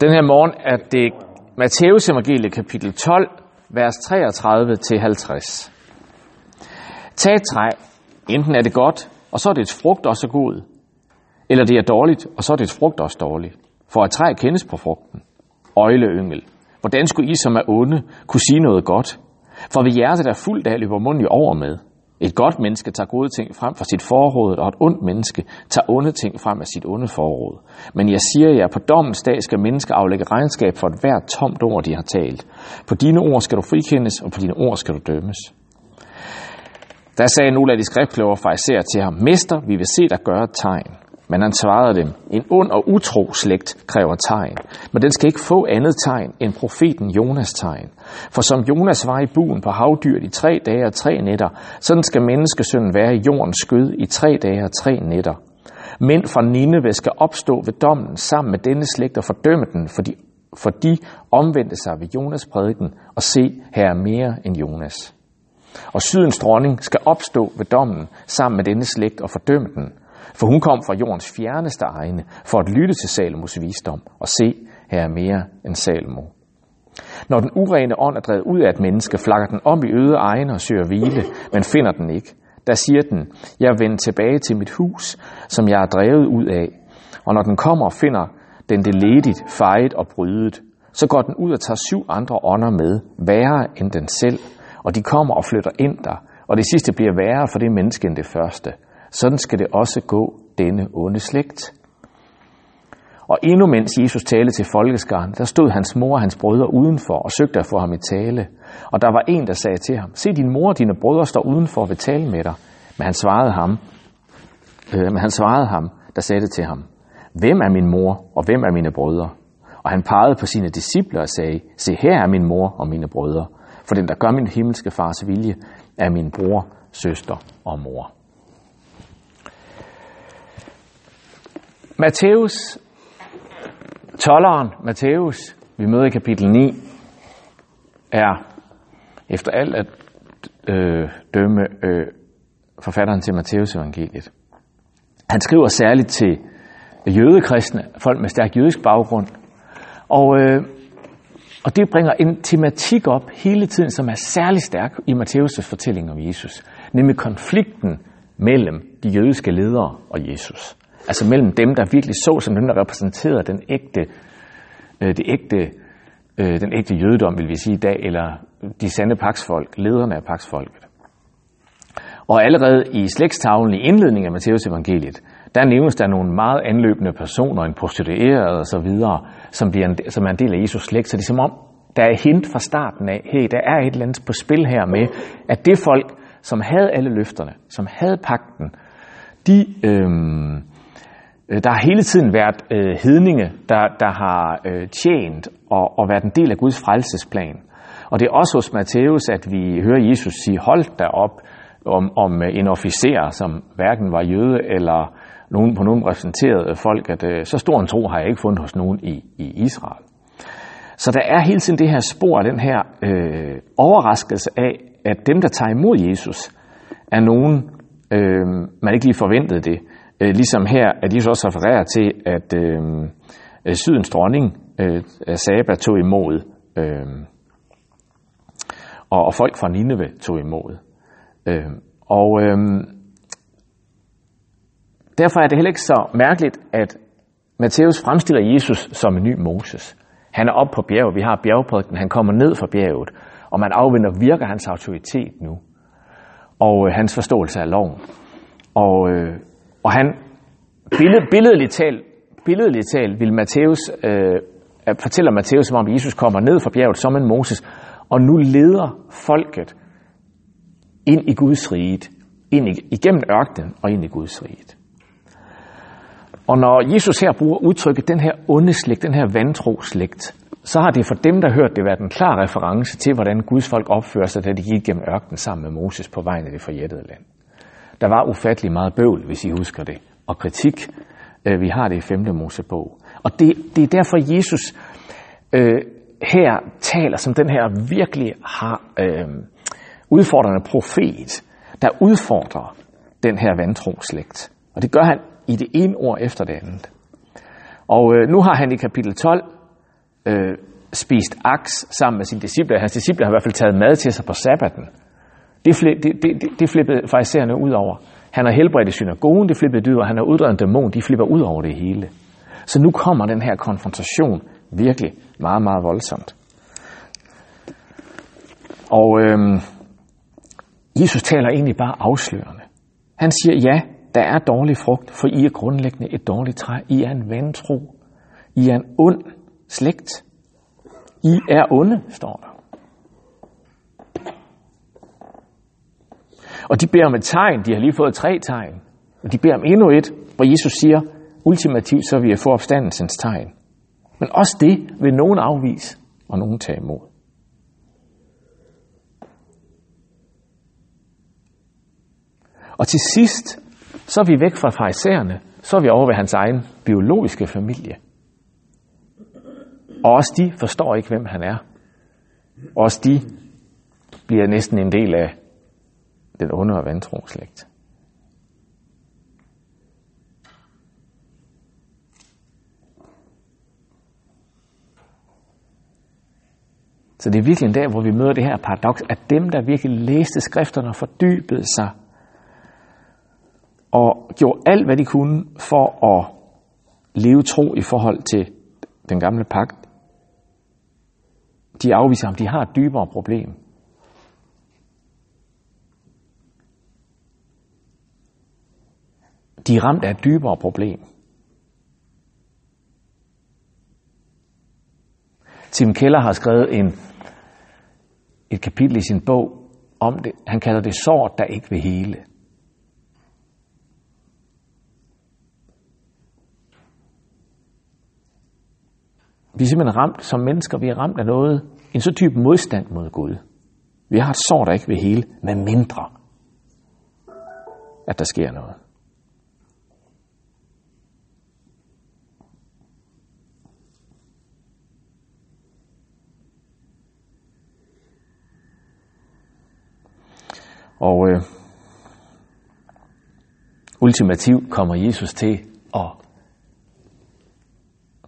Den her morgen er det Matteus evangelie kapitel 12, vers 33 til 50. Tag et træ, enten er det godt, og så er dets frugt også god, eller det er dårligt, og så er dets frugt også dårligt. For at træ kendes på frugten. Øjleyngel. Hvordan skulle I, som er onde, kunne sige noget godt? For ved hjertet, der er fuldt af, løber munden jo over med. Et godt menneske tager gode ting frem fra sit forråd, og et ondt menneske tager onde ting frem af sit onde forråd. Men jeg siger jer, på dommens dag skal mennesker aflægge regnskab for et hvert tomt ord, de har talt. På dine ord skal du frikendes, og på dine ord skal du dømmes. Der sagde nogle af de skriftkloge fra til ham, Mester, vi vil se dig gøre et tegn. Men han svarede dem, en ond og utro slægt kræver tegn, men den skal ikke få andet tegn end profeten Jonas tegn. For som Jonas var i buen på havdyret i tre dage og tre nætter, sådan skal menneskesønnen være i jordens skød i tre dage og tre nætter. Mænd fra Nineve skal opstå ved dommen sammen med denne slægt og fordømme den, for de, for de omvendte sig ved Jonas prædiken og se, her er mere end Jonas. Og sydens dronning skal opstå ved dommen sammen med denne slægt og fordømme den, for hun kom fra jordens fjerneste egne for at lytte til Salomos visdom og se, her er mere end Salomo. Når den urene ånd er drevet ud af et menneske, flakker den om i øde egne og søger hvile, men finder den ikke. Der siger den, jeg vender tilbage til mit hus, som jeg er drevet ud af. Og når den kommer, finder den det ledigt, fejet og brydet. Så går den ud og tager syv andre ånder med, værre end den selv, og de kommer og flytter ind der, og det sidste bliver værre for det menneske end det første. Sådan skal det også gå denne onde slægt. Og endnu mens Jesus talte til folkeskaren, der stod hans mor og hans brødre udenfor og søgte at få ham i tale. Og der var en, der sagde til ham, se din mor og dine brødre står udenfor og vil tale med dig. Men han svarede ham, øh, men han svarede ham, der sagde det til ham, hvem er min mor og hvem er mine brødre? Og han pegede på sine disciple og sagde, se her er min mor og mine brødre. For den, der gør min himmelske fars vilje, er min bror, søster og mor. Matthæus, tolleren Matthæus, vi møder i kapitel 9, er efter alt at øh, dømme øh, forfatteren til Matthæus evangeliet. Han skriver særligt til jødekristne, folk med stærk jødisk baggrund, og, øh, og det bringer en tematik op hele tiden, som er særlig stærk i Matthæus' fortælling om Jesus, nemlig konflikten mellem de jødiske ledere og Jesus. Altså mellem dem, der virkelig så som dem, der repræsenterede den ægte, øh, det ægte, øh, den ægte jødedom, vil vi sige i dag, eller de sande paksfolk, lederne af paksfolket. Og allerede i slægtstavlen i indledningen af Matteus evangeliet, der nævnes der nogle meget anløbende personer, en prostitueret og så videre, som, bliver en, som er en del af Jesus slægt. Så det er som om, der er hint fra starten af, hey, der er et eller andet på spil her med, at det folk, som havde alle løfterne, som havde pakten, de, øhm, Øh, Øh, der har hele tiden været øh, hedninge, der, der har øh, tjent og, og været en del af Guds frelsesplan. Og det er også hos Matthæus, at vi hører Jesus sige, hold da op om, om øh, en officer, som hverken var jøde eller nogen på nogen repræsenterede folk, at øh, så stor en tro har jeg ikke fundet hos nogen i, i Israel. Så der er hele tiden det her spor, den her øh, overraskelse af, at dem, der tager imod Jesus, er nogen, øh, man ikke lige forventede det. Øh, ligesom her, at Jesus også refererer til, at øh, øh sydens dronning, øh, Saba, tog imod, øh, og, og folk fra Nineve tog imod. Øh, og øh, derfor er det heller ikke så mærkeligt, at Matthæus fremstiller Jesus som en ny Moses. Han er oppe på bjerget, vi har bjergprædiken, han kommer ned fra bjerget, og man afvinder, virker hans autoritet nu, og øh, hans forståelse af loven. Og, øh, og han, billed, billedligt talt, billedligt talt vil Matthæus, øh, fortæller Matthæus om, at Jesus kommer ned fra bjerget som en Moses, og nu leder folket ind i Guds rige, ind igennem ørkenen og ind i Guds rige. Og når Jesus her bruger udtrykket den her onde slægt, den her vantro slægt, så har det for dem, der hørte det, været en klar reference til, hvordan Guds folk opfører sig, da de gik gennem ørkenen sammen med Moses på vejen i det forjættede land. Der var ufattelig meget bøvl, hvis I husker det, og kritik. Øh, vi har det i 5. Mosebog. Og det, det er derfor, Jesus øh, her taler som den her virkelig har øh, udfordrende profet, der udfordrer den her vantroslægt. Og det gør han i det ene ord efter det andet. Og øh, nu har han i kapitel 12 øh, spist aks sammen med sine disciple. Hans disciple har i hvert fald taget mad til sig på sabbaten. Det, flip, det, det, det, det flippede farisæerne ud over. Han har helbredt i synagogen, det flippede dyder. Han har uddrevet en dæmon, de flipper ud over det hele. Så nu kommer den her konfrontation virkelig meget, meget voldsomt. Og øhm, Jesus taler egentlig bare afslørende. Han siger, ja, der er dårlig frugt, for I er grundlæggende et dårligt træ. I er en vantro. I er en ond slægt. I er onde, står der. Og de beder om et tegn. De har lige fået tre tegn. Og de beder om endnu et, hvor Jesus siger, ultimativt så vil jeg få opstandelsens tegn. Men også det vil nogen afvise, og nogen tage imod. Og til sidst, så er vi væk fra farisæerne, så er vi over ved hans egen biologiske familie. Og også de forstår ikke, hvem han er. Også de bliver næsten en del af den onde og vantro slægt. Så det er virkelig en dag, hvor vi møder det her paradoks, at dem, der virkelig læste skrifterne og fordybede sig, og gjorde alt, hvad de kunne for at leve tro i forhold til den gamle pagt, de afviser, ham. de har et dybere problem. De er ramt af et dybere problem. Tim Keller har skrevet en, et kapitel i sin bog om det. Han kalder det sår, der ikke vil hele. Vi er simpelthen ramt som mennesker, vi er ramt af noget, en så type modstand mod Gud. Vi har et sår, der ikke vil hele, med mindre, at der sker noget. Og øh, ultimativt kommer Jesus til at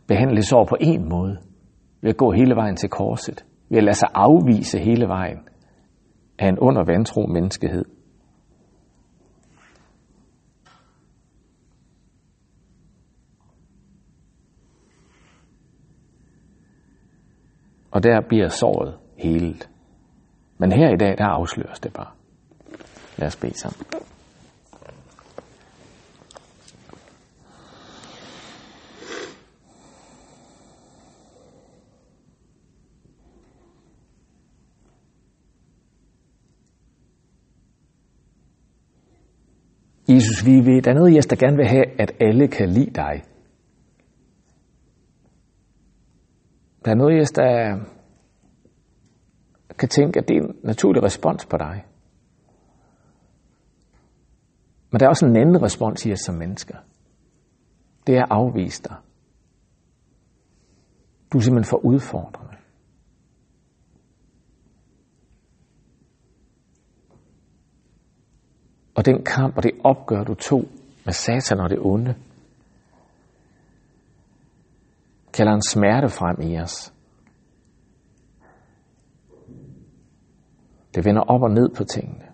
behandle sår på en måde. Ved at gå hele vejen til korset. Ved at lade sig afvise hele vejen af en under vantro menneskehed. Og der bliver såret helet. Men her i dag, der afsløres det bare. Lad os bede sammen. Jesus, vi ved, der er noget i os, der gerne vil have, at alle kan lide dig. Der er noget i os, der kan tænke, at det er en naturlig respons på dig. Men der er også en anden respons i os som mennesker. Det er at afvise dig. Du er simpelthen for udfordrende. Og den kamp og det opgør, du tog med satan og det onde, kalder en smerte frem i os. Det vender op og ned på tingene.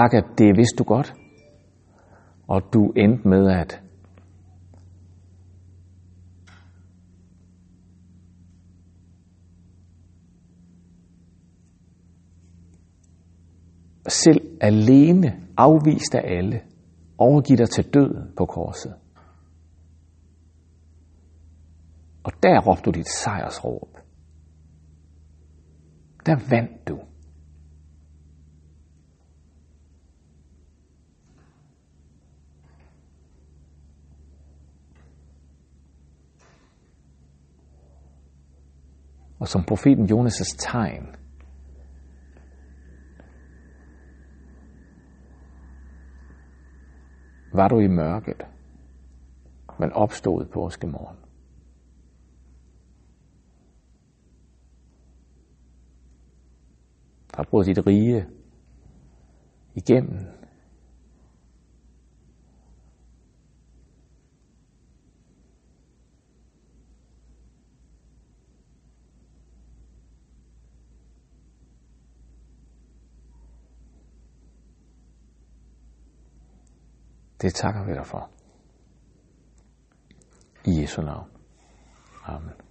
Sagt, at det vidste du godt, og du endte med at selv alene, afvist af alle, overgive dig til døden på korset. Og der råbte du dit sejrsråb. Der vandt du. Som profeten Jonas' tegn, var du i mørket, men opstod påskemorgen. har brudt dit rige igennem. Det takker vi dig for. I Jesu navn. Amen.